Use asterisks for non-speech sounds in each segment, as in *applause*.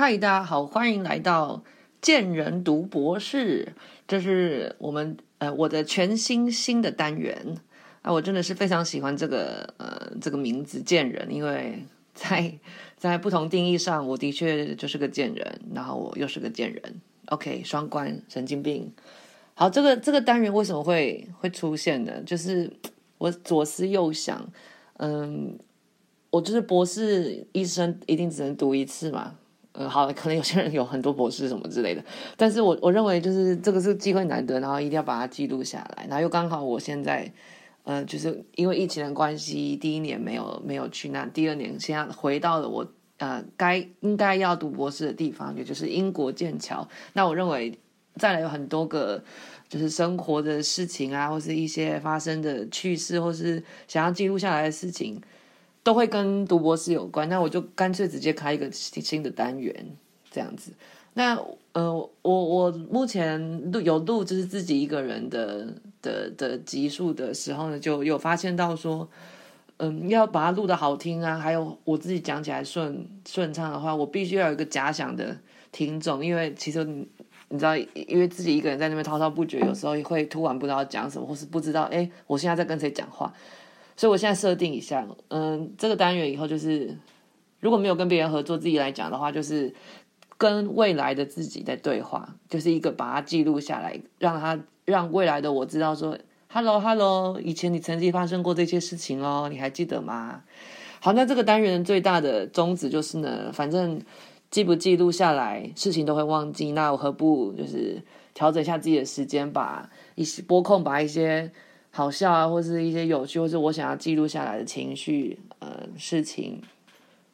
嗨，大家好，欢迎来到贱人读博士，这是我们呃我的全新新的单元啊，我真的是非常喜欢这个呃这个名字贱人，因为在 *laughs* 在不同定义上，我的确就是个贱人，然后我又是个贱人，OK，双关神经病。好，这个这个单元为什么会会出现呢？就是我左思右想，嗯，我就是博士一生，一定只能读一次嘛。嗯，好，可能有些人有很多博士什么之类的，但是我我认为就是这个是机会难得，然后一定要把它记录下来，然后又刚好我现在，呃，就是因为疫情的关系，第一年没有没有去那，第二年现在回到了我呃该应该要读博士的地方，也就是英国剑桥。那我认为再来有很多个就是生活的事情啊，或是一些发生的趣事，或是想要记录下来的事情。都会跟读博士有关，那我就干脆直接开一个新的单元这样子。那呃，我我目前录有录就是自己一个人的的的集数的时候呢，就有发现到说，嗯，要把它录得好听啊，还有我自己讲起来顺顺畅的话，我必须要有一个假想的听众，因为其实你知道，因为自己一个人在那边滔滔不绝，有时候会突然不知道讲什么，或是不知道哎，我现在在跟谁讲话。所以，我现在设定一下，嗯，这个单元以后就是，如果没有跟别人合作，自己来讲的话，就是跟未来的自己在对话，就是一个把它记录下来，让他让未来的我知道说，Hello Hello，以前你曾经发生过这些事情哦，你还记得吗？好，那这个单元最大的宗旨就是呢，反正记不记录下来，事情都会忘记，那我何不就是调整一下自己的时间，把一些拨空，把一些。好笑啊，或是一些有趣，或是我想要记录下来的情绪，呃，事情，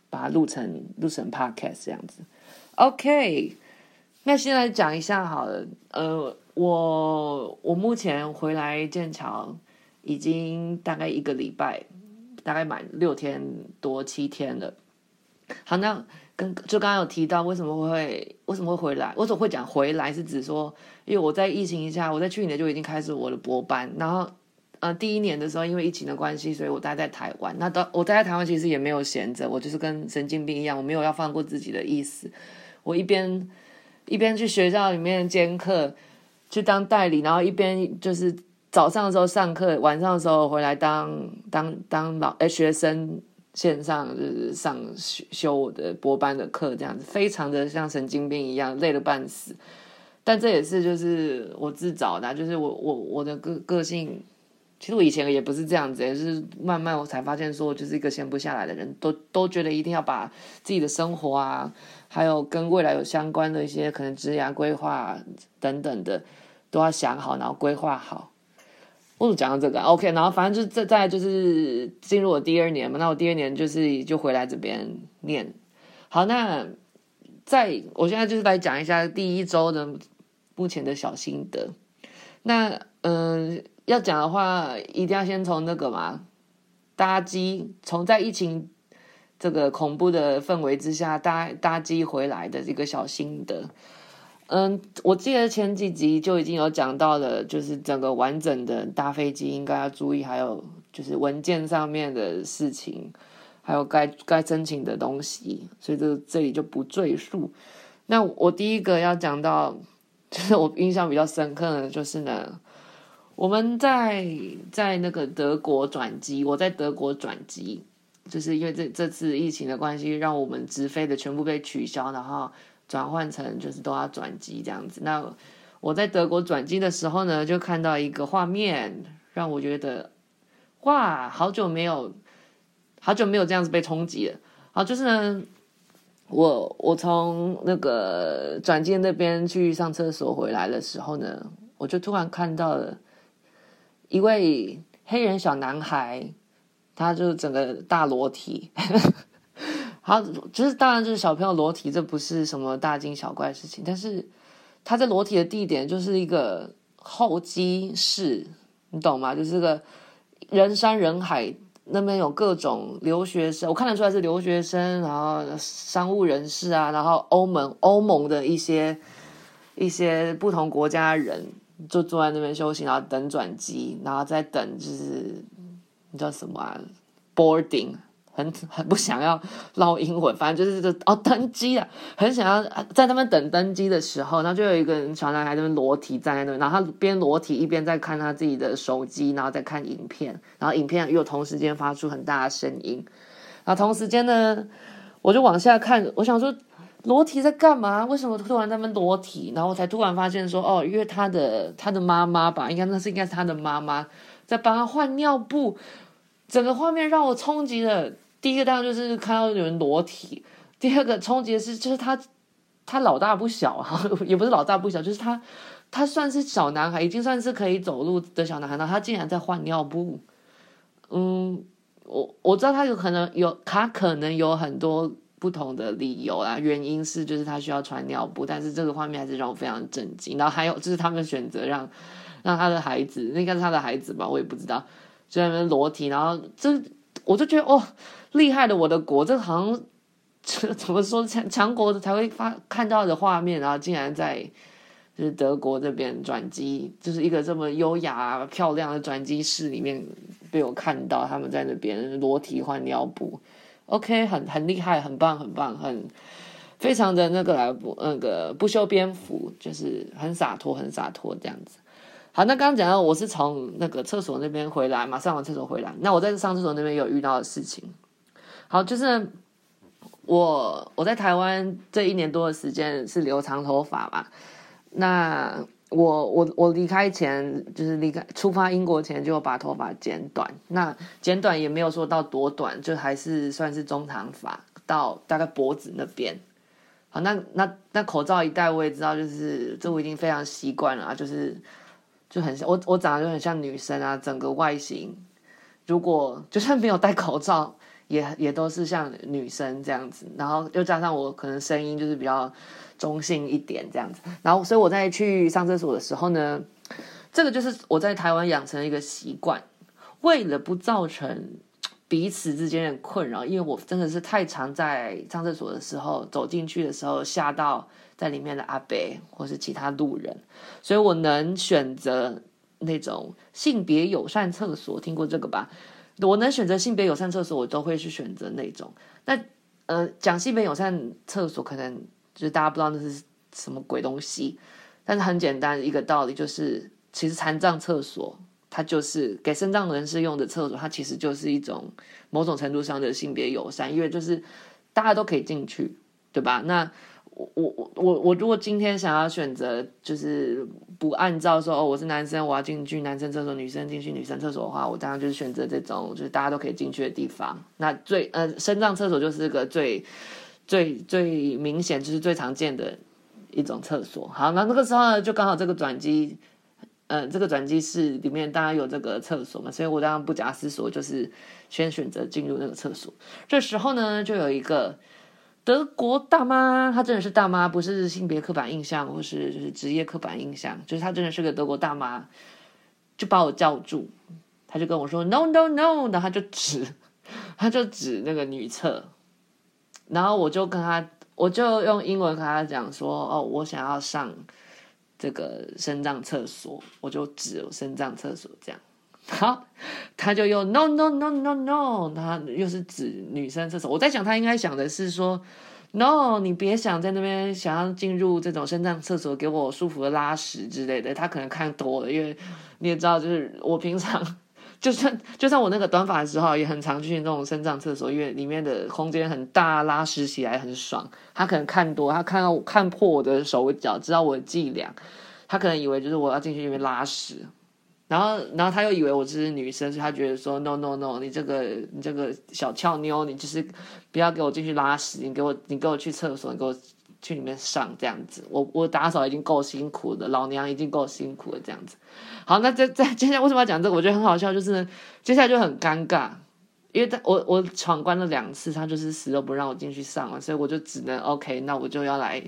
把它录成录成 podcast 这样子。OK，那先来讲一下好了。呃，我我目前回来剑桥已经大概一个礼拜，大概满六天多七天了。好，那跟就刚刚有提到为什么会为什么会回来？为什么会讲回来？是指说，因为我在疫情一下，我在去年就已经开始我的博班，然后。呃，第一年的时候，因为疫情的关系，所以我待在台湾。那到我待在台湾，其实也没有闲着，我就是跟神经病一样，我没有要放过自己的意思。我一边一边去学校里面兼课，去当代理，然后一边就是早上的时候上课，晚上的时候回来当当当老诶学生，线上就是上修我的博班的课，这样子非常的像神经病一样，累得半死。但这也是就是我自找的，就是我我我的个个性。其实我以前也不是这样子，也是慢慢我才发现，说就是一个闲不下来的人，都都觉得一定要把自己的生活啊，还有跟未来有相关的一些可能职业规划等等的，都要想好，然后规划好。我怎讲到这个？OK，然后反正就再再就是进入我第二年嘛，那我第二年就是就回来这边念。好，那在我现在就是来讲一下第一周的目前的小心得。那嗯。要讲的话，一定要先从那个嘛，搭机，从在疫情这个恐怖的氛围之下搭搭机回来的这个小心得。嗯，我记得前几集就已经有讲到了，就是整个完整的搭飞机应该要注意，还有就是文件上面的事情，还有该该申请的东西，所以这这里就不赘述。那我第一个要讲到，就是我印象比较深刻的，就是呢。我们在在那个德国转机，我在德国转机，就是因为这这次疫情的关系，让我们直飞的全部被取消，然后转换成就是都要转机这样子。那我在德国转机的时候呢，就看到一个画面，让我觉得哇，好久没有好久没有这样子被冲击了。好，就是呢，我我从那个转机那边去上厕所回来的时候呢，我就突然看到了。一位黑人小男孩，他就整个大裸体，他，就是当然就是小朋友裸体，这不是什么大惊小怪的事情。但是他在裸体的地点就是一个候机室，你懂吗？就是个人山人海，那边有各种留学生，我看得出来是留学生，然后商务人士啊，然后欧盟欧盟的一些一些不同国家人。就坐在那边休息，然后等转机，然后再等就是你知道什么啊？boarding 很 *laughs* 很不想要唠英文，反正就是这哦登机了，很想要在那边等登机的时候，然后就有一个人小男孩在那边裸体站在那边，然后他边裸体一边在看他自己的手机，然后在看影片，然后影片又同时间发出很大的声音，然后同时间呢，我就往下看，我想说。裸体在干嘛？为什么突然在那裸体？然后我才突然发现说，哦，因为他的他的妈妈吧，应该那是应该是他的妈妈在帮他换尿布。整个画面让我冲击的。第一个当然就是看到有人裸体，第二个冲击的是就是他他老大不小啊，*laughs* 也不是老大不小，就是他他算是小男孩，已经算是可以走路的小男孩了，他竟然在换尿布。嗯，我我知道他有可能有，他可能有很多。不同的理由啦，原因是就是他需要穿尿布，但是这个画面还是让我非常震惊。然后还有就是他们选择让让他的孩子，那应该是他的孩子吧，我也不知道，就在那边裸体。然后这我就觉得哦，厉害的我的国，这好像这 *laughs* 怎么说强强国才会发看到的画面，然后竟然在就是德国这边转机，就是一个这么优雅漂亮的转机室里面被我看到他们在那边裸体换尿布。OK，很很厉害，很棒，很棒，很非常的那个来不那个不修边幅，就是很洒脱，很洒脱这样子。好，那刚刚讲到我是从那个厕所那边回来嘛，上完厕所回来，那我在上厕所那边有遇到的事情。好，就是我我在台湾这一年多的时间是留长头发嘛，那。我我我离开前就是离开出发英国前就把头发剪短，那剪短也没有说到多短，就还是算是中长发，到大概脖子那边。好，那那那口罩一戴，我也知道，就是这我已经非常习惯了啊，就是就很像我我长得就很像女生啊，整个外形，如果就算没有戴口罩，也也都是像女生这样子，然后又加上我可能声音就是比较。中性一点这样子，然后所以我在去上厕所的时候呢，这个就是我在台湾养成一个习惯，为了不造成彼此之间的困扰，因为我真的是太常在上厕所的时候走进去的时候吓到在里面的阿伯或是其他路人，所以我能选择那种性别友善厕所，听过这个吧？我能选择性别友善厕所，我都会去选择那种。那呃，讲性别友善厕所可能。就是大家不知道那是什么鬼东西，但是很简单一个道理，就是其实残障厕所它就是给身障人士用的厕所，它其实就是一种某种程度上的性别友善，因为就是大家都可以进去，对吧？那我我我我如果今天想要选择，就是不按照说哦，我是男生，我要进去男生厕所，女生进去女生厕所的话，我当然就是选择这种就是大家都可以进去的地方。那最呃，身障厕所就是个最。最最明显就是最常见的一种厕所。好，那那个时候呢，就刚好这个转机，呃，这个转机室里面当然有这个厕所嘛，所以我当然不假思索，就是先选择进入那个厕所。这时候呢，就有一个德国大妈，她真的是大妈，不是性别刻板印象，或是就是职业刻板印象，就是她真的是个德国大妈，就把我叫住，她就跟我说 “no no no”，然后她就指，她就指那个女厕。然后我就跟他，我就用英文跟他讲说：“哦，我想要上这个身障厕所，我就指身障厕所这样。*laughs* ”好，他就用 “no no no no no”，他又是指女生厕所。我在想，他应该想的是说：“no，你别想在那边想要进入这种身障厕所，给我舒服的拉屎之类的。”他可能看多了，因为你也知道，就是我平常。就算就算我那个短发的时候，也很常去那种深藏厕所，因为里面的空间很大，拉屎起来很爽。他可能看多，他看到我看破我的手脚，知道我的伎俩，他可能以为就是我要进去里面拉屎，然后然后他又以为我是女生，所以他觉得说 no no no，你这个你这个小俏妞，你就是不要给我进去拉屎，你给我你给我去厕所，你给我。去里面上这样子，我我打扫已经够辛苦了，老娘已经够辛苦了这样子。好，那在在接下来为什么要讲这个？我觉得很好笑，就是接下来就很尴尬，因为他我我闯关了两次，他就是死都不让我进去上了，所以我就只能 OK，那我就要来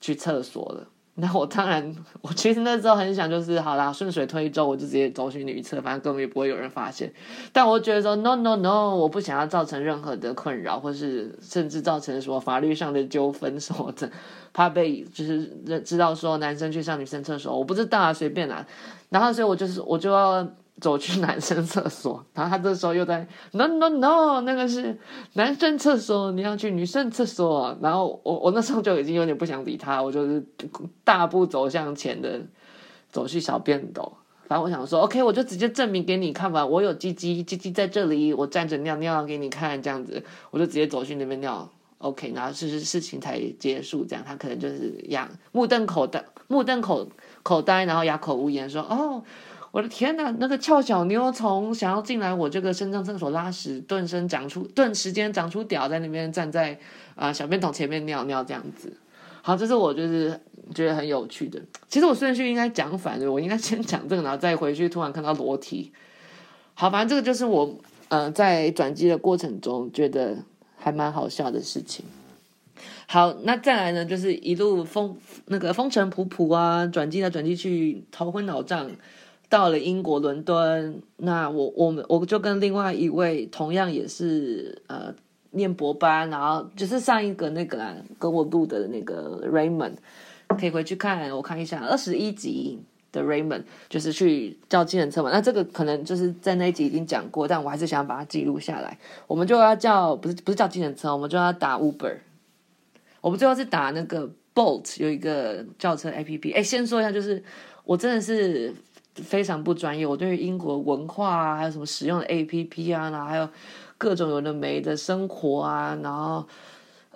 去厕所了。那我当然，我其实那时候很想，就是好啦，顺水推舟，我就直接走去女厕，反正根本也不会有人发现。但我觉得说，no no no，我不想要造成任何的困扰，或是甚至造成什么法律上的纠纷什么的，怕被就是知道说男生去上女生厕所，我不知道啊，随便啦。然后所以我就是我就要走去男生厕所，*laughs* 然后他这时候又在 no no no，那个是男生厕所，你要去女生厕所。然后我我那时候就已经有点不想理他，我就是大步走向前的走去小便斗。反正我想说，OK，我就直接证明给你看吧，我有鸡鸡，鸡鸡在这里，我站着尿尿给你看，这样子，我就直接走去那边尿。OK，然后事事情才结束，这样他可能就是哑目瞪口呆，目瞪口口呆，然后哑口无言说：“哦，我的天哪，那个俏小妞从想要进来我这个身上厕所拉屎，顿生长出顿时间长出屌，在那边站在啊、小便桶前面尿尿这样子。”好，这是我就是觉得很有趣的。其实我顺序应该讲反的，我应该先讲这个，然后再回去突然看到裸体。好，反正这个就是我呃在转机的过程中觉得。还蛮好笑的事情。好，那再来呢，就是一路风那个风尘仆仆啊，转机来转机去，头昏脑胀，到了英国伦敦。那我我们我就跟另外一位同样也是呃念博班，然后就是上一个那个啊跟我录的那个 Raymond，可以回去看，我看一下二十一集。的 Raymond 就是去叫计程车嘛，那这个可能就是在那一集已经讲过，但我还是想把它记录下来。我们就要叫不是不是叫计程车，我们就要打 Uber。我们最后是打那个 Bolt，有一个叫车 APP。哎，先说一下，就是我真的是非常不专业，我对于英国文化啊，还有什么使用的 APP 啊，然后还有各种有的没的生活啊，然后。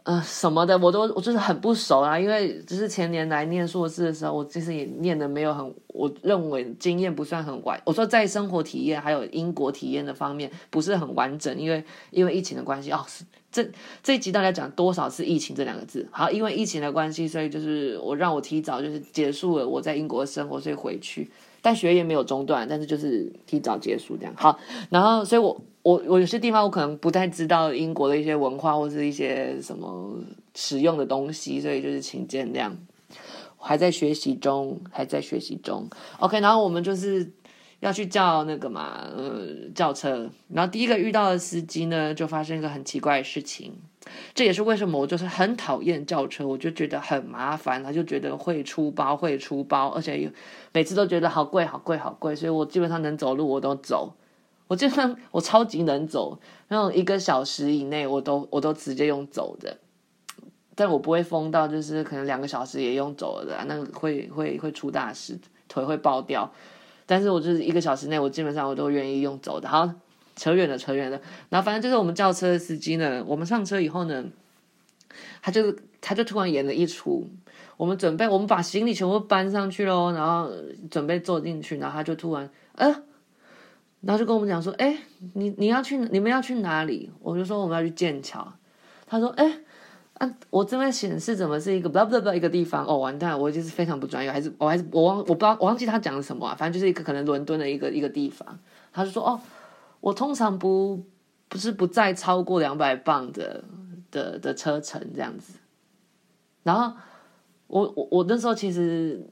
呃，什么的我都我就是很不熟啊，因为就是前年来念硕士的时候，我其实也念的没有很，我认为经验不算很完。我说在生活体验还有英国体验的方面不是很完整，因为因为疫情的关系哦。这这一集大概讲多少次疫情这两个字？好，因为疫情的关系，所以就是我让我提早就是结束了我在英国的生活，所以回去，但学业没有中断，但是就是提早结束这样。好，然后所以我。我我有些地方我可能不太知道英国的一些文化或是一些什么使用的东西，所以就是请见谅，还在学习中，还在学习中。OK，然后我们就是要去叫那个嘛，呃，叫车。然后第一个遇到的司机呢，就发生一个很奇怪的事情。这也是为什么我就是很讨厌叫车，我就觉得很麻烦，他就觉得会出包，会出包，而且每次都觉得好贵，好贵，好贵，所以我基本上能走路我都走。我基本上我超级能走，那种一个小时以内我都我都直接用走的，但我不会疯到就是可能两个小时也用走的，那会会会出大事，腿会爆掉。但是我就是一个小时内，我基本上我都愿意用走的。好，扯远了扯远了。然后反正就是我们叫车的司机呢，我们上车以后呢，他就他就突然演了一出，我们准备我们把行李全部搬上去喽，然后准备坐进去，然后他就突然呃。然后就跟我们讲说，哎，你你要去，你们要去哪里？我就说我们要去剑桥。他说，哎，啊，我这边显示怎么是一个不不不一个地方？哦，完蛋，我就是非常不专业，还是我还是我忘我不知道我忘记他讲的什么啊？反正就是一个可能伦敦的一个一个地方。他就说，哦，我通常不不是不再超过两百磅的的的车程这样子。然后我我我那时候其实。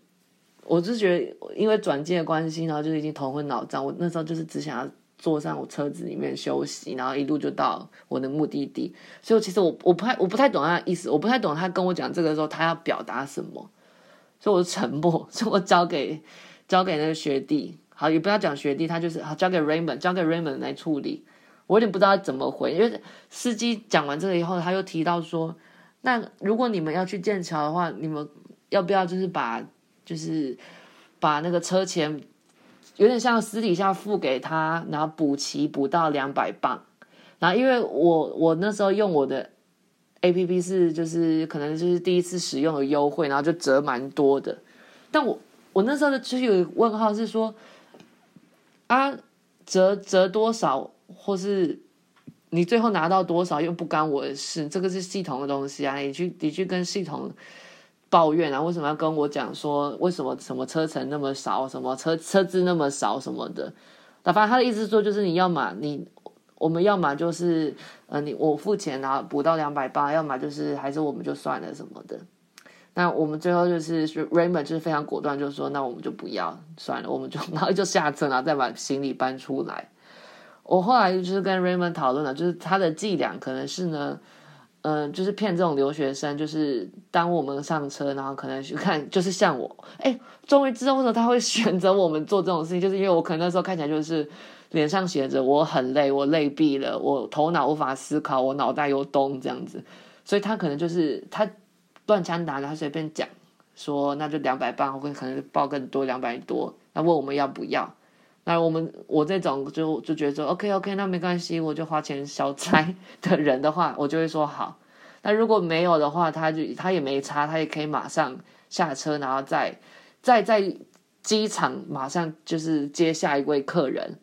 我就觉得，因为转机的关系，然后就已经头昏脑胀。我那时候就是只想要坐上我车子里面休息，然后一路就到我的目的地。所以，其实我我不太我不太懂他的意思，我不太懂他跟我讲这个时候他要表达什么，所以我就沉默，所以我交给交给那个学弟，好，也不要讲学弟，他就是好交给 Raymond，交给 Raymond 来处理。我有点不知道怎么回，因为司机讲完这个以后，他又提到说，那如果你们要去剑桥的话，你们要不要就是把。就是把那个车钱有点像私底下付给他，然后补齐补到两百磅。然后因为我我那时候用我的 APP 是就是可能就是第一次使用的优惠，然后就折蛮多的。但我我那时候的其实有问号是说啊，折折多少，或是你最后拿到多少又不干我的事，这个是系统的东西啊，你去你去跟系统。抱怨啊，为什么要跟我讲说为什么什么车程那么少，什么车车资那么少什么的？那反正他的意思说就是你要么你我们要么就是呃你我付钱然后补到两百八，要么就是还是我们就算了什么的。那我们最后就是 Raymond 就是非常果断，就是说那我们就不要算了，我们就 *laughs* 然后就下车，然后再把行李搬出来。我后来就是跟 Raymond 讨论了，就是他的伎俩可能是呢。嗯、就是骗这种留学生，就是当我们上车，然后可能去看，就是像我，哎，终于知道为什么他会选择我们做这种事情，就是因为我可能那时候看起来就是脸上写着我很累，我累毙了，我头脑无法思考，我脑袋又东这样子，所以他可能就是他乱枪打鸟，他随便讲说那就两百磅，会可能报更多两百多，那问我们要不要？那我们我这种就就觉得说 OK OK，那没关系，我就花钱消灾的人的话，我就会说好。那如果没有的话，他就他也没差，他也可以马上下车，然后再再在机场马上就是接下一位客人。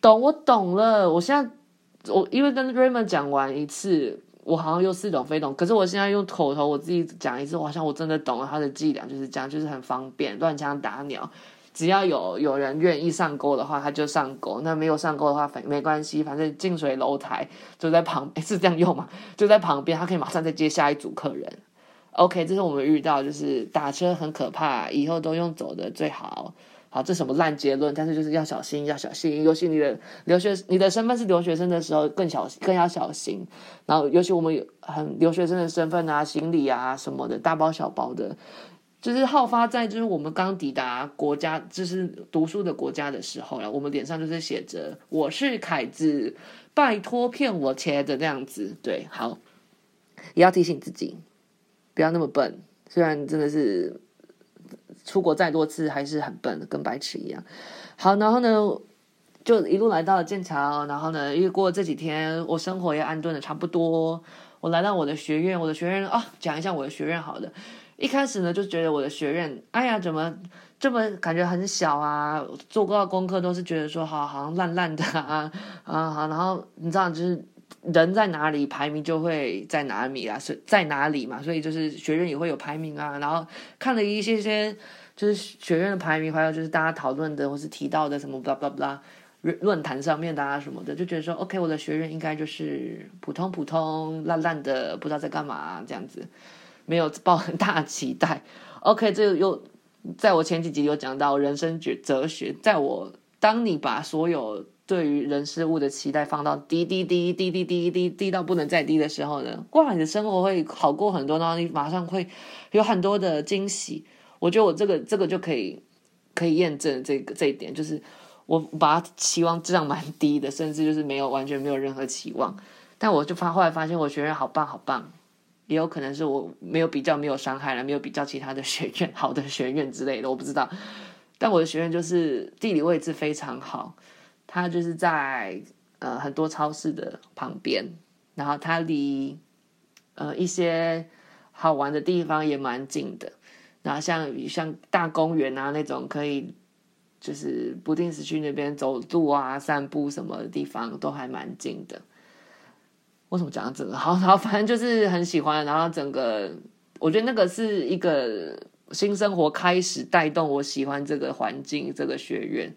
懂，我懂了。我现在我因为跟 Raymond 讲完一次，我好像又似懂非懂。可是我现在用口头我自己讲一次，我好像我真的懂了他的伎俩，就是这样，就是很方便，乱枪打鸟。只要有有人愿意上钩的话，他就上钩；那没有上钩的话，反没关系，反正近水楼台就在旁，是这样用吗？就在旁边，他可以马上再接下一组客人。OK，这是我们遇到，就是打车很可怕，以后都用走的最好。好，这什么烂结论？但是就是要小心，要小心。尤其你的留学，你的身份是留学生的时候，更小心更要小心。然后，尤其我们有很留学生的身份啊，行李啊什么的，大包小包的。就是好发在就是我们刚抵达国家，就是读书的国家的时候了。我们脸上就是写着“我是凯子，拜托骗我钱”的这样子。对，好，也要提醒自己不要那么笨。虽然真的是出国再多次还是很笨，跟白痴一样。好，然后呢，就一路来到了剑桥。然后呢，又过这几天，我生活也安顿的差不多。我来到我的学院，我的学院啊，讲一下我的学院好的。一开始呢，就觉得我的学院，哎呀，怎么这么感觉很小啊？做过的功课都是觉得说，好好像烂烂的啊啊好，然后你知道，就是人在哪里，排名就会在哪里啊，是在哪里嘛？所以就是学院也会有排名啊。然后看了一些些，就是学院的排名，还有就是大家讨论的或是提到的什么 blah blah blah 论坛上面大家什么的，就觉得说，OK，我的学院应该就是普通普通烂烂的，不知道在干嘛这样子。没有抱很大期待，*laughs* OK，这又在我前几集有讲到人生哲哲学，在我当你把所有对于人事物的期待放到低低低低低低低低到不能再低的时候呢，哇，你的生活会好过很多，然后你马上会有很多的惊喜。我觉得我这个这个就可以可以验证这个这一点，就是我把期望质量蛮低的，甚至就是没有完全没有任何期望，但我就发后来发现我学院好棒好棒。也有可能是我没有比较，没有伤害了，没有比较其他的学院，好的学院之类的，我不知道。但我的学院就是地理位置非常好，它就是在呃很多超市的旁边，然后它离呃一些好玩的地方也蛮近的，然后像像大公园啊那种可以就是不定时去那边走路啊、散步什么的地方都还蛮近的。为什么讲这个？*laughs* 好，然后反正就是很喜欢，然后整个我觉得那个是一个新生活开始带动我喜欢这个环境，这个学院。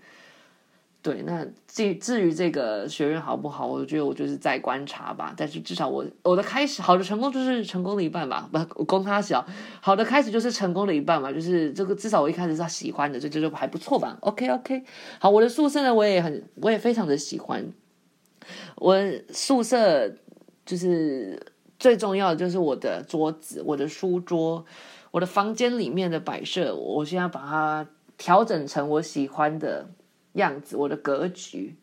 对，那至至于这个学院好不好，我觉得我就是在观察吧。但是至少我我的开始，好的成功就是成功的一半吧。不，我公他小，好的开始就是成功的一半嘛。就是这个至少我一开始是喜欢的，这就还不错吧。OK OK，好，我的宿舍呢，我也很我也非常的喜欢我宿舍。就是最重要的就是我的桌子，我的书桌，我的房间里面的摆设，我现在把它调整成我喜欢的样子，我的格局。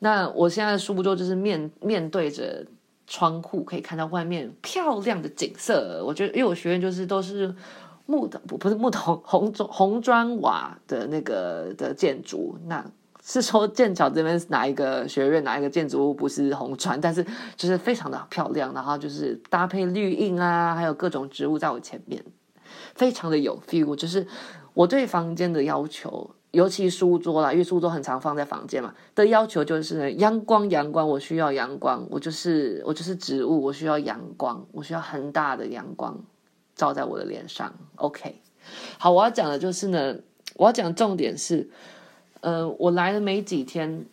那我现在的书桌就是面面对着窗户，可以看到外面漂亮的景色。我觉得，因为我学院就是都是木头，不不是木头，红砖红砖瓦的那个的建筑，那。是说剑桥这边是哪一个学院，哪一个建筑物不是红砖，但是就是非常的漂亮，然后就是搭配绿荫啊，还有各种植物在我前面，非常的有 feel。就是我对房间的要求，尤其书桌啦，因为书桌很常放在房间嘛，的要求就是阳光，阳光，我需要阳光，我就是我就是植物，我需要阳光，我需要很大的阳光照在我的脸上。OK，好，我要讲的就是呢，我要讲重点是。呃，我来了没几天，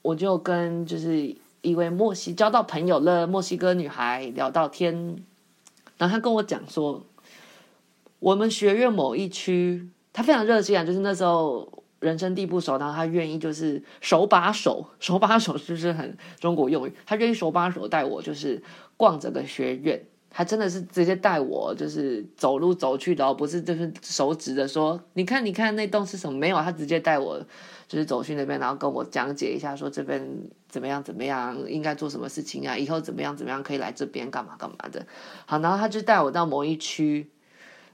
我就跟就是一位墨西交到朋友了，墨西哥女孩聊到天，然后她跟我讲说，我们学院某一区，他非常热心啊，就是那时候人生地不熟，然后他愿意就是手把手，*laughs* 手把手是不是很中国用语？他愿意手把手带我，就是逛整个学院。他真的是直接带我，就是走路走去的哦，不是就是手指着说，你看你看那栋是什么？没有，他直接带我，就是走去那边，然后跟我讲解一下，说这边怎么样怎么样，应该做什么事情啊，以后怎么样怎么样可以来这边干嘛干嘛的。好，然后他就带我到某一区，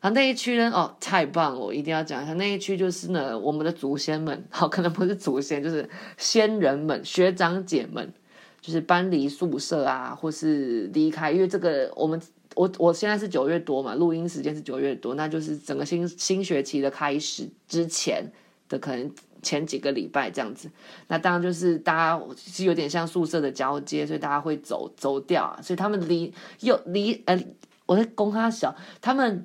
然后那一区呢，哦，太棒了，我一定要讲一下，那一区就是呢，我们的祖先们，好，可能不是祖先，就是先人们、学长姐们。就是搬离宿舍啊，或是离开，因为这个我们我我现在是九月多嘛，录音时间是九月多，那就是整个新新学期的开始之前的可能前几个礼拜这样子。那当然就是大家是有点像宿舍的交接，所以大家会走走掉啊，所以他们离又离呃，我在供他小，他们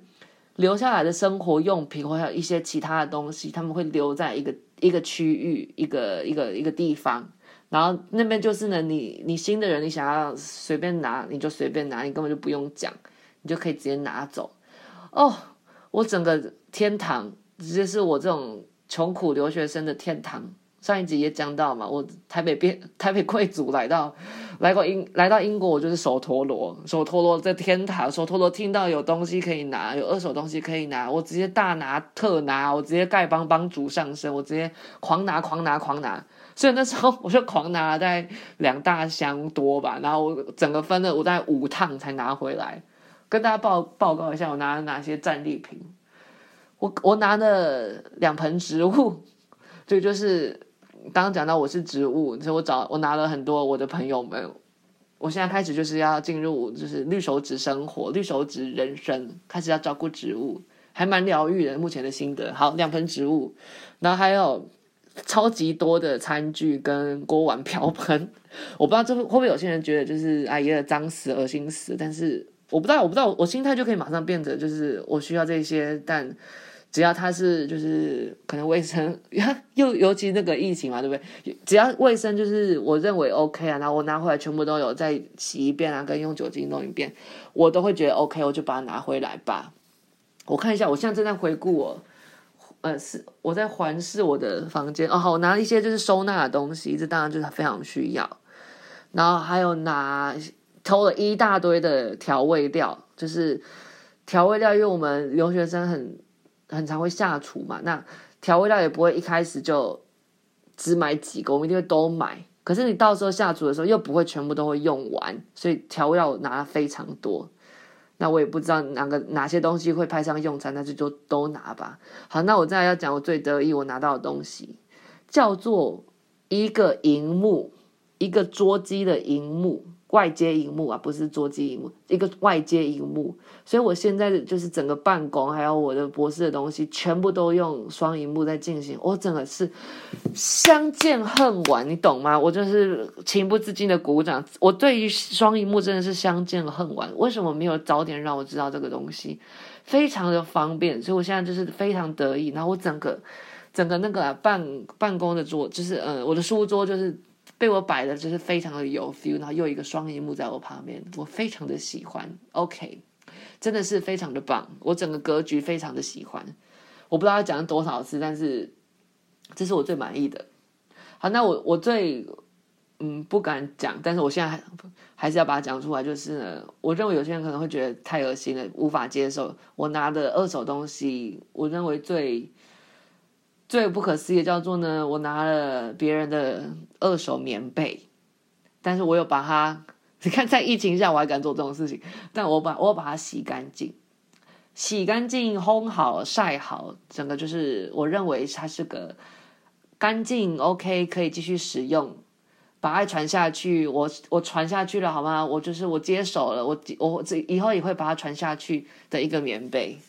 留下来的生活用品或还有一些其他的东西，他们会留在一个一个区域一个一个一个地方。然后那边就是呢，你你新的人，你想要随便拿，你就随便拿，你根本就不用讲，你就可以直接拿走。哦，我整个天堂直接是我这种穷苦留学生的天堂。上一集也讲到嘛，我台北变台北贵族来到来过英来到英国，我就是手陀螺，手陀螺在天堂，手陀螺听到有东西可以拿，有二手东西可以拿，我直接大拿特拿，我直接丐帮帮主上身，我直接狂拿狂拿狂拿。所以那时候我就狂拿了大概两大箱多吧，然后我整个分了我大概五趟才拿回来，跟大家报报告一下我拿了哪些战利品。我我拿了两盆植物，这就是刚刚讲到我是植物，所以我找我拿了很多我的朋友们。我现在开始就是要进入就是绿手指生活，绿手指人生，开始要照顾植物，还蛮疗愈的。目前的心得，好，两盆植物，然后还有。超级多的餐具跟锅碗瓢盆，我不知道这会不会有些人觉得就是哎呀脏死恶心死，但是我不知道我不知道我心态就可以马上变得就是我需要这些，但只要它是就是可能卫生，*laughs* 又尤其那个疫情嘛，对不对？只要卫生就是我认为 OK 啊，然后我拿回来全部都有再洗一遍啊，跟用酒精弄一遍，我都会觉得 OK，我就把它拿回来吧。我看一下，我现在正在回顾我。呃，是我在环视我的房间哦。好，我拿了一些就是收纳的东西，这当然就是非常需要。然后还有拿偷了一大堆的调味料，就是调味料，因为我们留学生很很常会下厨嘛，那调味料也不会一开始就只买几个，我们一定会都买。可是你到时候下厨的时候又不会全部都会用完，所以调味料我拿了非常多。那我也不知道哪个哪些东西会派上用场，那就就都拿吧。好，那我再来要讲我最得意我拿到的东西，叫做一个荧幕，一个桌机的荧幕。外接荧幕啊，不是桌机荧幕，一个外接荧幕。所以我现在就是整个办公，还有我的博士的东西，全部都用双荧幕在进行。我整个是相见恨晚，你懂吗？我就是情不自禁的鼓掌。我对于双荧幕真的是相见恨晚。为什么没有早点让我知道这个东西？非常的方便，所以我现在就是非常得意。然后我整个整个那个办办公的桌，就是呃，我的书桌就是。被我摆的就是非常的有 feel，然后又一个双荧幕在我旁边，我非常的喜欢。OK，真的是非常的棒，我整个格局非常的喜欢。我不知道要讲多少次，但是这是我最满意的。好，那我我最嗯不敢讲，但是我现在还还是要把它讲出来，就是呢，我认为有些人可能会觉得太恶心了，无法接受。我拿的二手东西，我认为最。最不可思议的叫做呢，我拿了别人的二手棉被，但是我有把它，*laughs* 你看在疫情下我还敢做这种事情，但我把我把它洗干净，洗干净烘好晒好，整个就是我认为它是个干净 OK 可以继续使用，把爱传下去，我我传下去了好吗？我就是我接手了，我我这以后也会把它传下去的一个棉被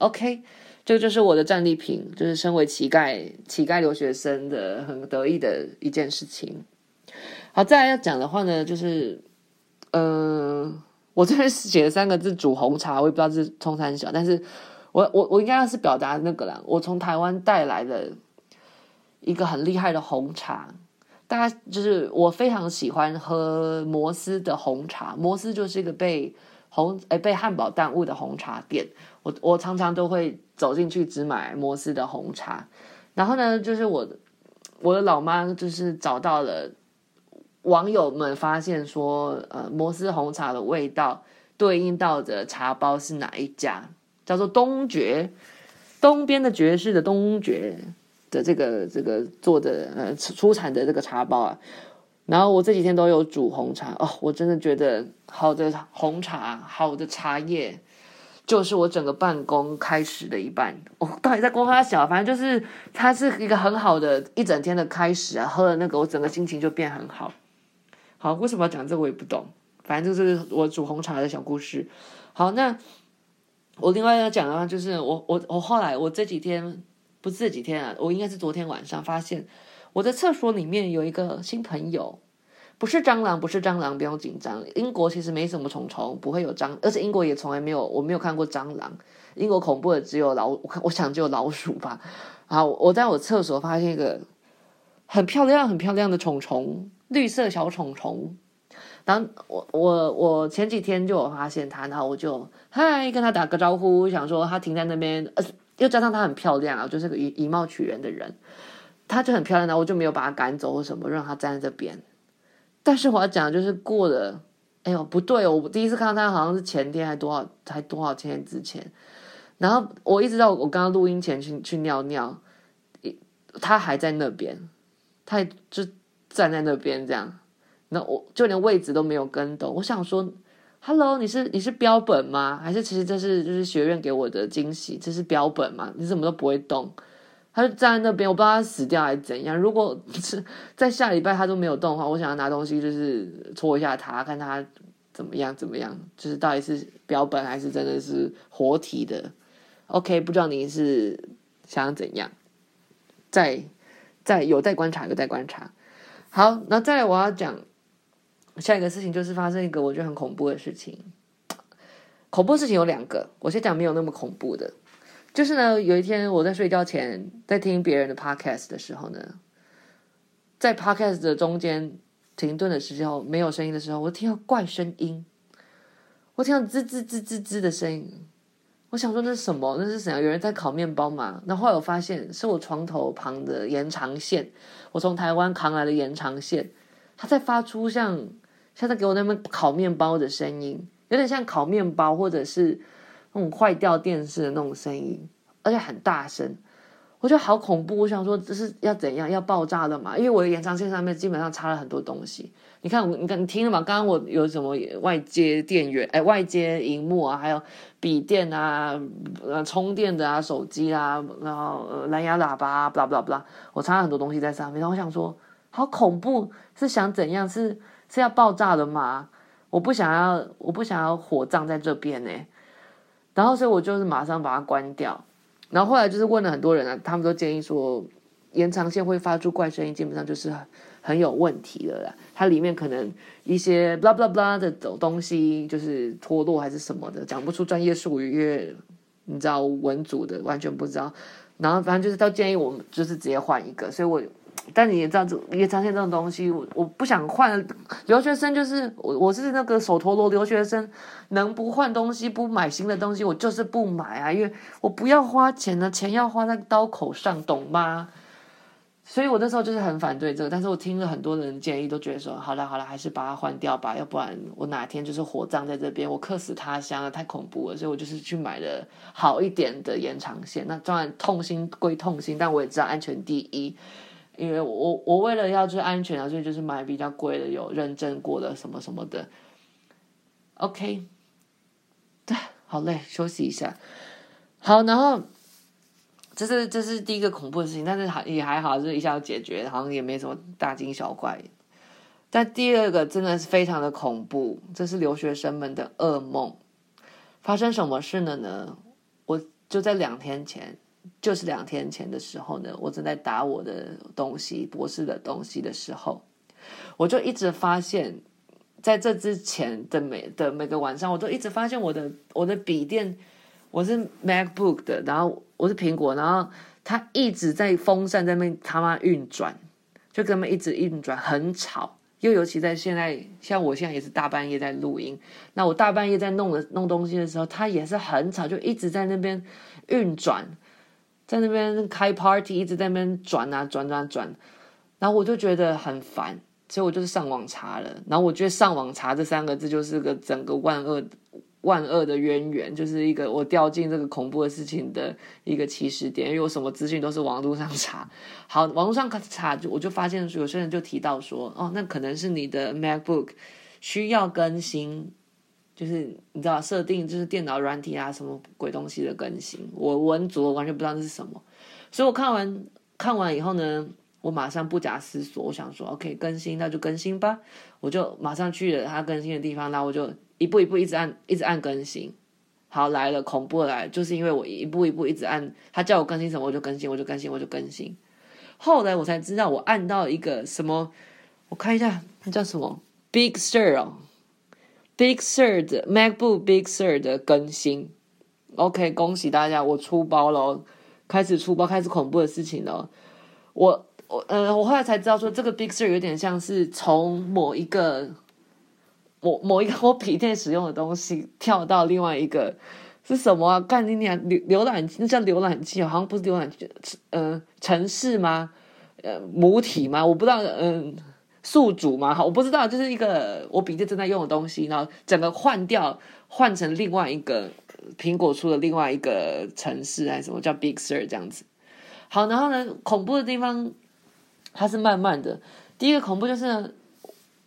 ，OK。这个就是我的战利品，就是身为乞丐、乞丐留学生的很得意的一件事情。好，再来要讲的话呢，就是，嗯、我这边写了三个字“煮红茶”，我也不知道是冲三小，但是我我我应该要是表达那个啦。我从台湾带来的一个很厉害的红茶，大家就是我非常喜欢喝摩斯的红茶。摩斯就是一个被红诶被汉堡耽误的红茶店。我我常常都会走进去只买摩斯的红茶，然后呢，就是我我的老妈就是找到了网友们发现说，呃，摩斯红茶的味道对应到的茶包是哪一家？叫做东爵，东边的爵士的东爵的这个这个做的呃出产的这个茶包啊。然后我这几天都有煮红茶哦，我真的觉得好的红茶，好的茶叶，就是我整个办公开始的一半。我、哦、到底在公他小，反正就是它是一个很好的一整天的开始啊。喝了那个，我整个心情就变很好。好，为什么要讲这个我也不懂，反正就是我煮红茶的小故事。好，那我另外要讲的话就是我我我后来我这几天不是这几天啊，我应该是昨天晚上发现。我的厕所里面有一个新朋友，不是蟑螂，不是蟑螂，不用紧张。英国其实没什么虫虫，不会有蟑，而且英国也从来没有，我没有看过蟑螂。英国恐怖的只有老，我看我想只有老鼠吧。好，我在我厕所发现一个很漂亮、很漂亮的虫虫，绿色小虫虫。然后我我我前几天就有发现它，然后我就嗨跟他打个招呼，想说他停在那边，呃，又加上他很漂亮啊，就是个以以貌取人的人。他就很漂亮，然后我就没有把他赶走或什么，让他站在这边。但是我要讲的就是过了，哎呦不对哦，我第一次看到他好像是前天还多少，才多少天之前。然后我一直到我刚刚录音前去去尿尿，他还在那边，他就站在那边这样。那我就连位置都没有跟懂。我想说，Hello，你是你是标本吗？还是其实这是就是学院给我的惊喜？这是标本吗？你怎么都不会动？他就站在那边，我不知道他死掉还是怎样。如果是在下礼拜他都没有动的话，我想要拿东西就是戳一下他，看他怎么样怎么样，就是到底是标本还是真的是活体的。OK，不知道你是想怎样？再再有待观察，有待观察。好，那再来我要讲下一个事情，就是发生一个我觉得很恐怖的事情。恐怖事情有两个，我先讲没有那么恐怖的。就是呢，有一天我在睡觉前在听别人的 podcast 的时候呢，在 podcast 的中间停顿的时候，没有声音的时候，我听到怪声音，我听到吱吱吱吱吱的声音，我想说那是什么？那是怎样？有人在烤面包吗？然后后来我发现是我床头旁的延长线，我从台湾扛来的延长线，它在发出像像在给我那边烤面包的声音，有点像烤面包或者是。那种坏掉电视的那种声音，而且很大声，我觉得好恐怖。我想说这是要怎样？要爆炸的嘛？因为我的延长线上面基本上插了很多东西。你看，你看，你听了吗？刚刚我有什么外接电源？哎，外接荧幕啊，还有笔电啊，呃，充电的啊，手机啊，然后呃，蓝牙喇叭啊，blah blah blah，我插了很多东西在上面。然后我想说，好恐怖，是想怎样？是是要爆炸的吗？我不想要，我不想要火葬在这边呢。然后，所以我就是马上把它关掉。然后后来就是问了很多人啊，他们都建议说，延长线会发出怪声音，基本上就是很很有问题的啦。它里面可能一些 blah blah blah 的东西就是脱落还是什么的，讲不出专业术语，因为你知道文组的完全不知道。然后反正就是他建议我们就是直接换一个，所以我。但你也知道，这延长线这种东西，我我不想换。留学生就是我，我是那个手陀螺留学生，能不换东西，不买新的东西，我就是不买啊，因为我不要花钱呢，钱要花在刀口上，懂吗？所以我那时候就是很反对这个，但是我听了很多人建议，都觉得说，好了好了，还是把它换掉吧，要不然我哪天就是火葬在这边，我客死他乡了，太恐怖了。所以我就是去买了好一点的延长线。那当然痛心归痛心，但我也知道安全第一。因为我我为了要最安全啊，所以就是买比较贵的，有认证过的什么什么的。OK，对，好累，休息一下。好，然后这是这是第一个恐怖的事情，但是还也还好，就是一下就解决，好像也没什么大惊小怪。但第二个真的是非常的恐怖，这是留学生们的噩梦。发生什么事了呢？我就在两天前。就是两天前的时候呢，我正在打我的东西，博士的东西的时候，我就一直发现，在这之前的每的每个晚上，我都一直发现我的我的笔电，我是 MacBook 的，然后我是苹果，然后它一直在风扇在那边他妈运转，就根本一直运转，很吵。又尤其在现在，像我现在也是大半夜在录音，那我大半夜在弄的弄东西的时候，它也是很吵，就一直在那边运转。在那边开 party，一直在那边转啊转转转，然后我就觉得很烦，所以我就是上网查了。然后我觉得上网查这三个字就是个整个万恶万恶的渊源，就是一个我掉进这个恐怖的事情的一个起始点。因为我什么资讯都是网络上查，好，网络上查就我就发现，有些人就提到说，哦，那可能是你的 MacBook 需要更新。就是你知道设定就是电脑软体啊什么鬼东西的更新，我文组我完全不知道那是什么，所以我看完看完以后呢，我马上不假思索，我想说 OK 更新那就更新吧，我就马上去了他更新的地方，然后我就一步一步一直按一直按更新，好来了恐怖来了，就是因为我一步一步一直按，他叫我更新什么我就更新我就更新我就更新，后来我才知道我按到一个什么，我看一下那叫什么？Big Sur 哦。Big Sur 的 MacBook Big Sur 的更新，OK，恭喜大家，我出包了，开始出包，开始恐怖的事情了。我我呃，我后来才知道说，这个 Big Sur 有点像是从某一个某某一个 *laughs* 我笔电使用的东西跳到另外一个是什么啊？干你娘浏浏览器，那叫浏览器，好像不是浏览器，呃，城市吗？呃，母体吗？我不知道，嗯、宿主嘛，好，我不知道，就是一个我笔记正在用的东西，然后整个换掉，换成另外一个苹果出的另外一个程式还是什么叫 Big Sur 这样子。好，然后呢，恐怖的地方它是慢慢的。第一个恐怖就是，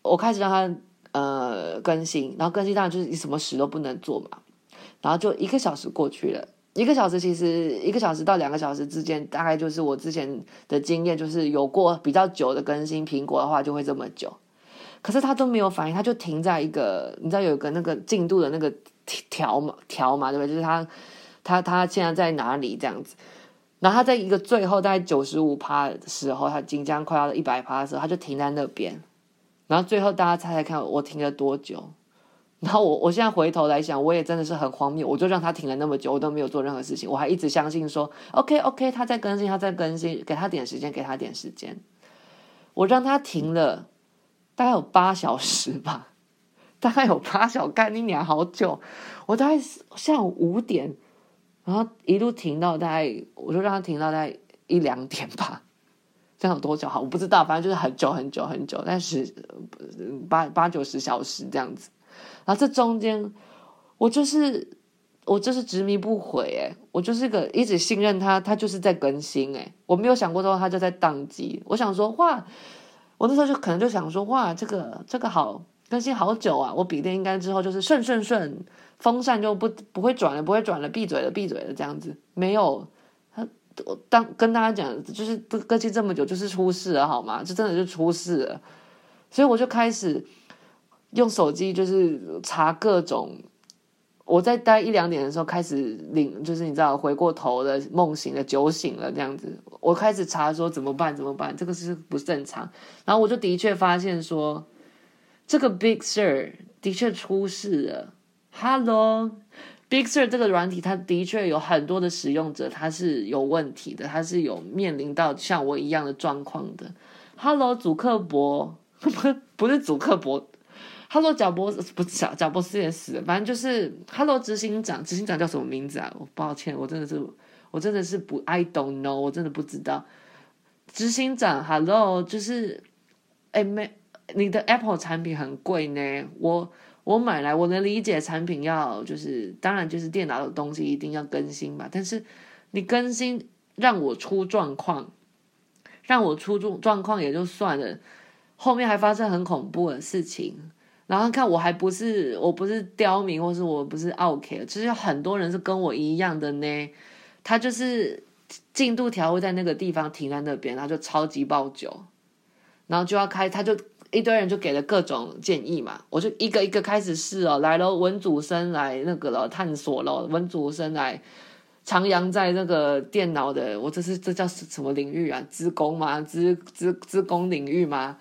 我开始让它呃更新，然后更新当然就是你什么事都不能做嘛，然后就一个小时过去了。一个小时其实一个小时到两个小时之间，大概就是我之前的经验，就是有过比较久的更新，苹果的话就会这么久。可是它都没有反应，它就停在一个，你知道有个那个进度的那个条嘛条嘛，对不对？就是它它它现在在哪里这样子。然后它在一个最后大概九十五趴的时候，它即将快要一百趴的时候，它就停在那边。然后最后大家猜猜看，我停了多久？然后我我现在回头来想，我也真的是很荒谬，我就让他停了那么久，我都没有做任何事情，我还一直相信说，OK OK，他在更新，他在更新，给他点时间，给他点时间。我让他停了大概有八小时吧，大概有八小时，干你娘好久！我大概下午五点，然后一路停到大概，我就让他停到大概一两点吧，这样有多久？好，我不知道，反正就是很久很久很久，但是八八九十小时这样子。然后这中间，我就是我就是执迷不悔诶，我就是个一直信任他，他就是在更新诶，我没有想过之后他就在宕机。我想说哇，我那时候就可能就想说哇，这个这个好更新好久啊，我笔电应该之后就是顺顺顺，风扇就不不会转了，不会转了，闭嘴了，闭嘴了这样子。没有，他我当跟大家讲，就是更新这么久就是出事了好吗？这真的就出事了，所以我就开始。用手机就是查各种，我在待一两点的时候开始领，就是你知道回过头的，梦醒了，酒醒了这样子，我开始查说怎么办怎么办，这个是不正常。然后我就的确发现说，这个 Big Sur 的确出事了。Hello，Big Sur 这个软体，它的确有很多的使用者，它是有问题的，它是有面临到像我一样的状况的。Hello，祖克伯 *laughs* 不不是祖克伯。Hello，贾伯斯不是贾贾伯斯也死了，反正就是 Hello 执行长，执行长叫什么名字啊？我抱歉，我真的是我真的是不 I don't know，我真的不知道。执行长，Hello，就是哎没，你的 Apple 产品很贵呢，我我买来我能理解产品要就是当然就是电脑的东西一定要更新嘛，但是你更新让我出状况，让我出状状况也就算了，后面还发生很恐怖的事情。然后看我还不是我不是刁民，或是我不是奥客，其实很多人是跟我一样的呢。他就是进度条会在那个地方停在那边，然后就超级爆久，然后就要开，他就一堆人就给了各种建议嘛，我就一个一个开始试哦，来了文祖生来那个了探索了，文祖生来徜徉在那个电脑的，我这是这叫什么领域啊？资工吗？资资资工领域吗？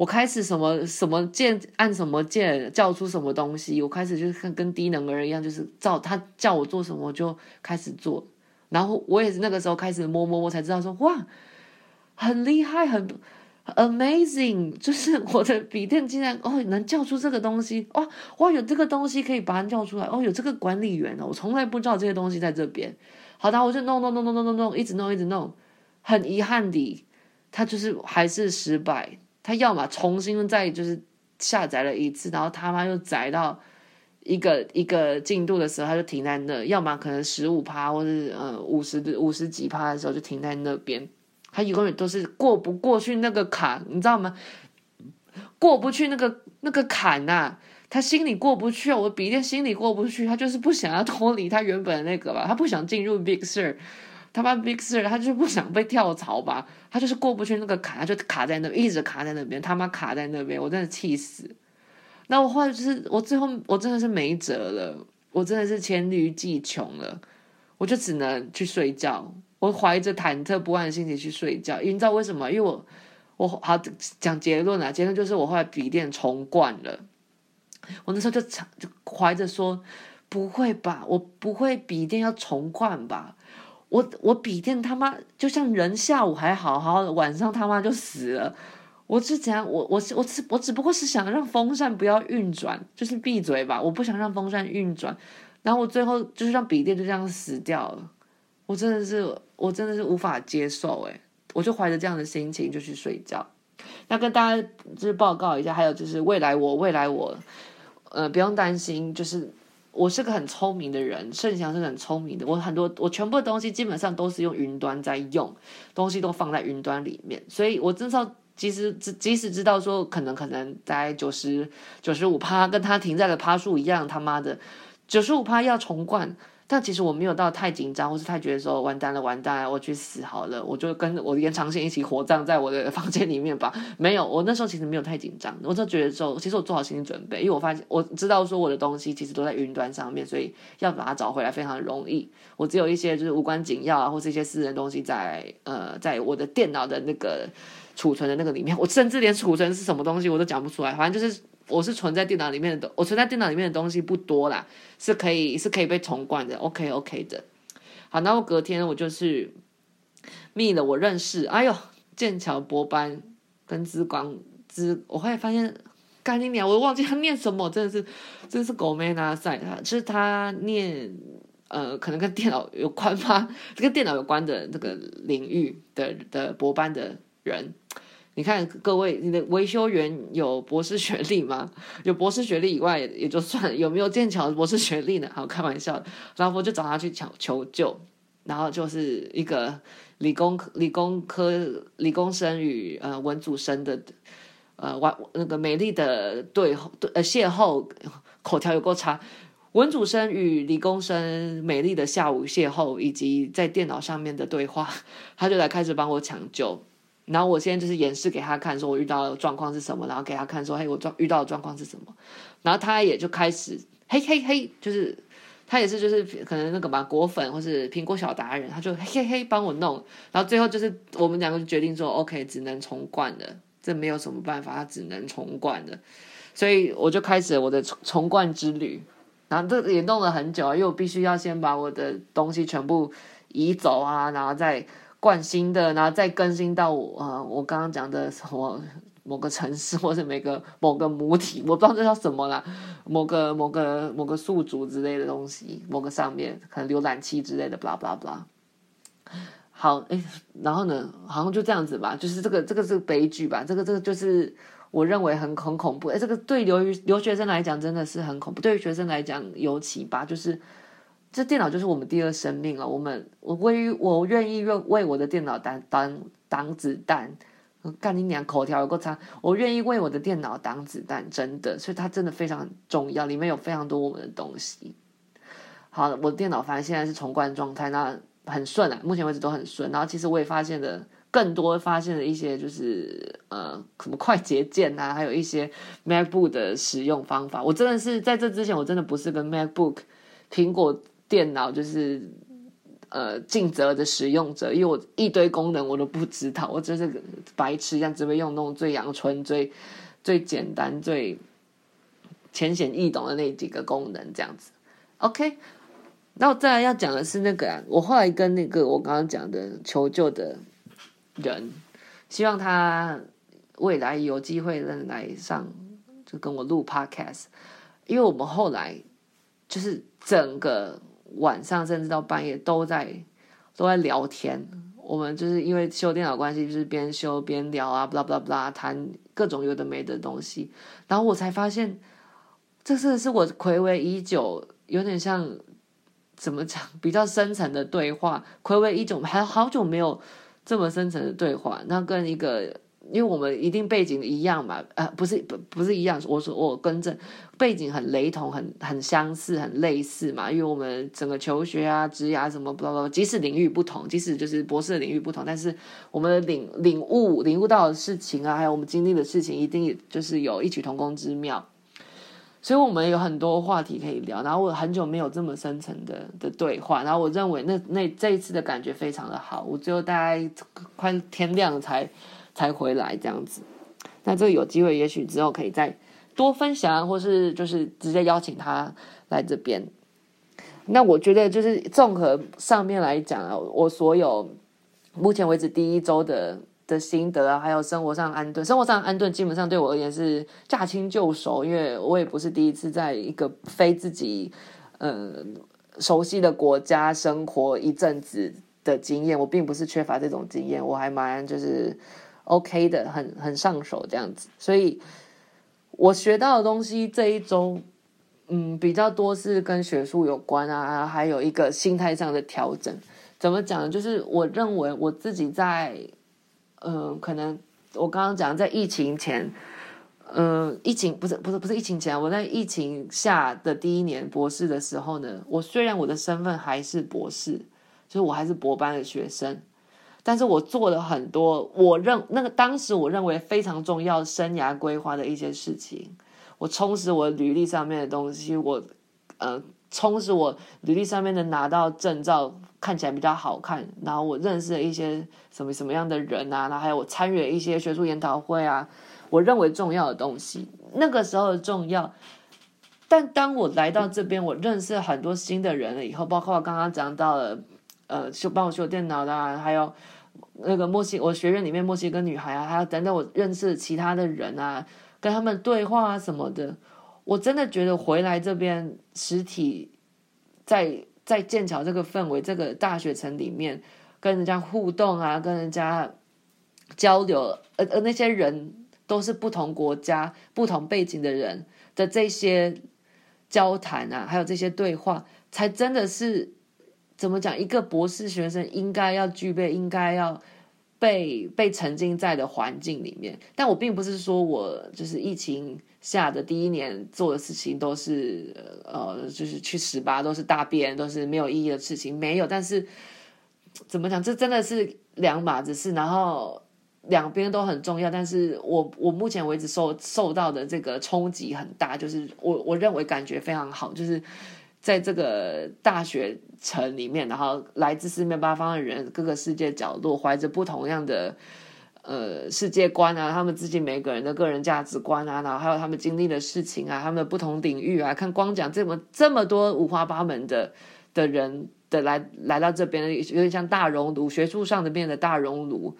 我开始什么什么键按什么键叫出什么东西，我开始就是跟跟低能儿一样，就是照他叫我做什么我就开始做，然后我也是那个时候开始摸摸摸才知道说哇，很厉害，很 amazing，就是 *laughs* 我的笔电竟然哦能叫出这个东西，哇哇有这个东西可以把它叫出来，哦有这个管理员哦，我从来不知道这些东西在这边。好的，我就弄弄弄弄弄弄弄，一直弄一直弄，很遗憾的，他就是还是失败。他要么重新再就是下载了一次，然后他妈又载到一个一个进度的时候，他就停在那；要么可能十五趴或者呃五十五十几趴的时候就停在那边。他永远都是过不过去那个坎，你知道吗？过不去那个那个坎呐、他心里过不去，我笔电心里过不去，他就是不想要脱离他原本的那个吧，他不想进入 Big Sur，他妈 Big Sir，他就是不想被跳槽吧，他就是过不去那个坎，他就卡在那，一直卡在那边，他妈卡在那边，我真的气死。那我后来就是，我最后我真的是没辙了，我真的是黔驴技穷了，我就只能去睡觉。我怀着忐忑不安的心情去睡觉，你知道为什么？因为我，我好讲结论啊，结论就是我后来笔电重灌了。我那时候就就怀着说，不会吧，我不会笔电要重灌吧？我我笔电他妈就像人下午还好好的，晚上他妈就死了。我是怎样？我我是我只我只不过是想让风扇不要运转，就是闭嘴吧，我不想让风扇运转。然后我最后就是让笔电就这样死掉了。我真的是，我真的是无法接受诶，我就怀着这样的心情就去睡觉。那跟大家就是报告一下，还有就是未来我未来我，呃，不用担心，就是我是个很聪明的人，盛祥是很聪明的，我很多我全部的东西基本上都是用云端在用，东西都放在云端里面，所以我至少即使即使知道说可能可能在九十九十五趴跟他停在了趴数一样，他妈的九十五趴要重灌。但其实我没有到太紧张，或是太觉得说完蛋了，完蛋了，我去死好了，我就跟我的延长线一起火葬在我的 *laughs* 房间里面吧。没有，我那时候其实没有太紧张，我就觉得说，其实我做好心理准备，因为我发现我知道说我的东西其实都在云端上面，所以要把它找回来非常容易。我只有一些就是无关紧要啊，或是一些私人东西在呃，在我的电脑的那个储存的那个里面，我甚至连储存是什么东西我都讲不出来，反正就是。我是存在电脑里面的，我存在电脑里面的东西不多啦，是可以是可以被重灌的，OK OK 的。好，然后隔天我就是密了我认识，哎呦，剑桥博班跟资广资，我后来发现，干你娘，我忘记他念什么，真的是真的是狗妹那赛，他就是他念呃，可能跟电脑有关吧，跟电脑有关的这个领域的的博班的人。你看各位，你的维修员有博士学历吗？*laughs* 有博士学历以外也就算，有没有剑桥博士学历呢？好，开玩笑。然后我就找他去求求救，然后就是一个理工科理工科理工生与呃文组生的呃完那个美丽的对对呃邂逅，口条有够差。文组生与理工生美丽的下午邂逅，以及在电脑上面的对话，*laughs* 他就来开始帮我抢救。然后我现在就是演示给他看，说我遇到的状况是什么，然后给他看说，嘿，我遇到的状况是什么，然后他也就开始，嘿嘿嘿，就是他也是就是可能那个嘛果粉或是苹果小达人，他就嘿嘿嘿帮我弄，然后最后就是我们两个就决定说，OK，只能重灌了，这没有什么办法，他只能重灌了，所以我就开始我的重重灌之旅，然后这也弄了很久啊，因为我必须要先把我的东西全部移走啊，然后再。惯新的，然后再更新到我呃，我刚刚讲的什么某个城市，或者每个某个母体，我不知道这叫什么啦，某个某个某个宿主之类的东西，某个上面可能浏览器之类的，blah blah blah。好，哎，然后呢，好像就这样子吧，就是这个这个是悲剧吧，这个这个就是我认为很很恐怖，哎，这个对留留学生来讲真的是很恐怖，对于学生来讲尤其吧，就是。这电脑就是我们第二生命了。我们，我为我愿意用为我的电脑挡挡挡子弹。干你娘，口条有够差。我愿意为我的电脑挡子弹，真的，所以它真的非常重要，里面有非常多我们的东西。好，我的电脑反正现在是重灌状态，那很顺啊，目前为止都很顺。然后其实我也发现了更多，发现了一些就是呃，什么快捷键啊，还有一些 MacBook 的使用方法。我真的是在这之前，我真的不是跟 MacBook 苹果。电脑就是呃尽责的使用者，因为我一堆功能我都不知道，我就是白痴一样，只会用那种最阳春、最最简单、最浅显易懂的那几个功能这样子。OK，那我再来要讲的是那个，我后来跟那个我刚刚讲的求救的人，希望他未来有机会能来上，就跟我录 podcast，因为我们后来就是整个晚上甚至到半夜都在都在聊天。我们就是因为修电脑关系，就是边修边聊啊，巴拉巴拉巴拉，谈各种有的没的东西。然后我才发现，这是是我睽违已久，有点像怎么讲，比较深层的对话。睽违已久，还好久没有这么深层的对话。那跟一个。因为我们一定背景一样嘛，呃，不是不不是一样，我说我更正，背景很雷同，很很相似，很类似嘛。因为我们整个求学啊、职涯什么，不不不，即使领域不同，即使就是博士的领域不同，但是我们的领领悟领悟到的事情啊，还有我们经历的事情，一定就是有异曲同工之妙。所以我们有很多话题可以聊。然后我很久没有这么深层的的对话，然后我认为那那这一次的感觉非常的好。我最后大概快天亮才。才回来这样子，那这个有机会，也许之后可以再多分享，或是就是直接邀请他来这边。那我觉得就是综合上面来讲啊，我所有目前为止第一周的的心得啊，还有生活上安顿，生活上安顿基本上对我而言是驾轻就熟，因为我也不是第一次在一个非自己嗯、呃、熟悉的国家生活一阵子的经验，我并不是缺乏这种经验，我还蛮就是。OK 的，很很上手这样子，所以我学到的东西这一周，嗯，比较多是跟学术有关啊，还有一个心态上的调整。怎么讲呢？就是我认为我自己在，嗯、可能我刚刚讲在疫情前，嗯、疫情不是不是不是疫情前，我在疫情下的第一年博士的时候呢，我虽然我的身份还是博士，就是我还是博班的学生。但是我做了很多，我认那个当时我认为非常重要生涯规划的一些事情，我充实我履历上面的东西，我呃充实我履历上面的拿到证照看起来比较好看，然后我认识了一些什么什么样的人啊，然后还有我参与了一些学术研讨会啊，我认为重要的东西，那个时候的重要。但当我来到这边，我认识很多新的人了以后，包括刚刚讲到了。呃，修帮我修电脑的啊，还有那个墨西，我学院里面墨西哥女孩啊，还有等等，我认识其他的人啊，跟他们对话啊什么的，我真的觉得回来这边实体在在剑桥这个氛围，这个大学城里面跟人家互动啊，跟人家交流，而而那些人都是不同国家、不同背景的人的这些交谈啊，还有这些对话，才真的是。怎么讲？一个博士学生应该要具备，应该要被被沉浸在的环境里面。但我并不是说我就是疫情下的第一年做的事情都是呃，就是去十八都是大便，都是没有意义的事情，没有。但是怎么讲？这真的是两码子事，然后两边都很重要。但是我我目前为止受受到的这个冲击很大，就是我我认为感觉非常好，就是。在这个大学城里面，然后来自四面八方的人，各个世界角落，怀着不同样的呃世界观啊，他们自己每个人的个人价值观啊，然后还有他们经历的事情啊，他们的不同领域啊，看光讲这么这么多五花八门的的人的来来到这边，有点像大熔炉，学术上的变的大熔炉。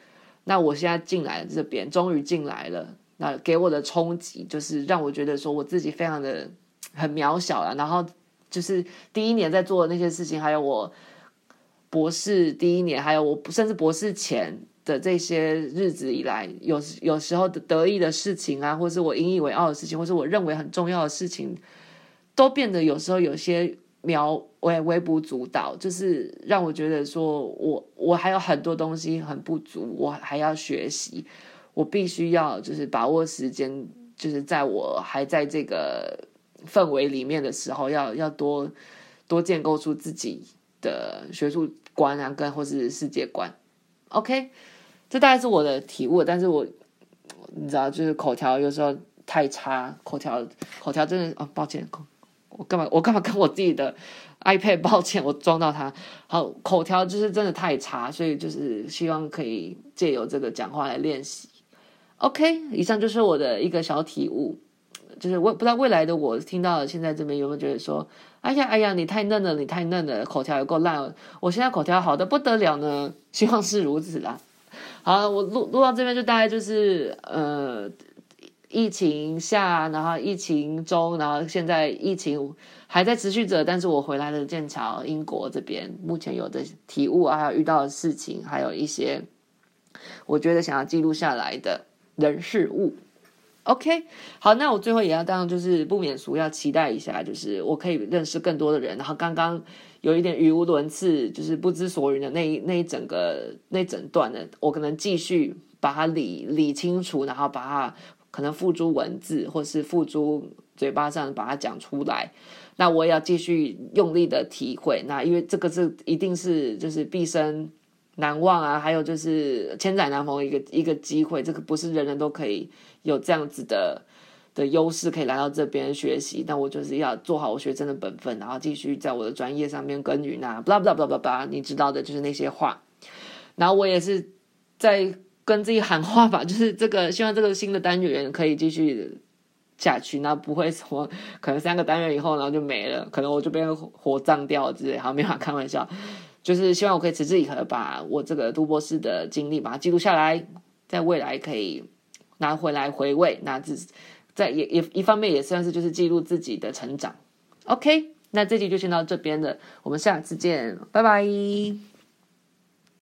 那我现在进来这边，终于进来了，那给我的冲击就是让我觉得说我自己非常的很渺小了，然后。就是第一年在做的那些事情，还有我博士第一年，还有我甚至博士前的这些日子以来，有有时候得意的事情啊，或是我引以为傲的事情，或是我认为很重要的事情，都变得有时候有些渺微微不足道，就是让我觉得说我我还有很多东西很不足，我还要学习，我必须要就是把握时间，就是在我还在这个。氛围里面的时候，要要多多建构出自己的学术观啊，跟或是世界观。OK，这大概是我的体悟。但是我你知道，就是口条有时候太差，口条口条真的哦，抱歉，我干嘛我干嘛跟我自己的 iPad？抱歉，我装到它。好，口条就是真的太差，所以就是希望可以借由这个讲话来练习。OK，以上就是我的一个小体悟。就是我不知道未来的我听到现在这边有没有觉得说，哎呀哎呀，你太嫩了，你太嫩了，口条也够烂了。我现在口条好的不得了呢，希望是如此啦。好，我录录到这边就大概就是呃，疫情下，然后疫情中，然后现在疫情还在持续着，但是我回来了剑桥，英国这边目前有的体悟啊，还有遇到的事情，还有一些我觉得想要记录下来的人事物。OK，好，那我最后也要当就是不免俗，要期待一下，就是我可以认识更多的人。然后刚刚有一点语无伦次，就是不知所云的那一那一整个那整段的，我可能继续把它理理清楚，然后把它可能付诸文字，或是付诸嘴巴上把它讲出来。那我也要继续用力的体会，那因为这个是一定是就是毕生。难忘啊，还有就是千载难逢一个一个机会，这个不是人人都可以有这样子的的优势，可以来到这边学习。但我就是要做好我学生的本分，然后继续在我的专业上面耕耘啊，blah blah blah blah blah，你知道的，就是那些话。然后我也是在跟自己喊话吧，就是这个希望这个新的单元可以继续下去，那不会说可能三个单元以后然后就没了，可能我就变火葬掉之类，好，没法开玩笑。就是希望我可以持之以恒，把我这个读博士的经历把它记录下来，在未来可以拿回来回味。那自在也也一方面也算是就是记录自己的成长。OK，那这集就先到这边了，我们下次见，拜拜。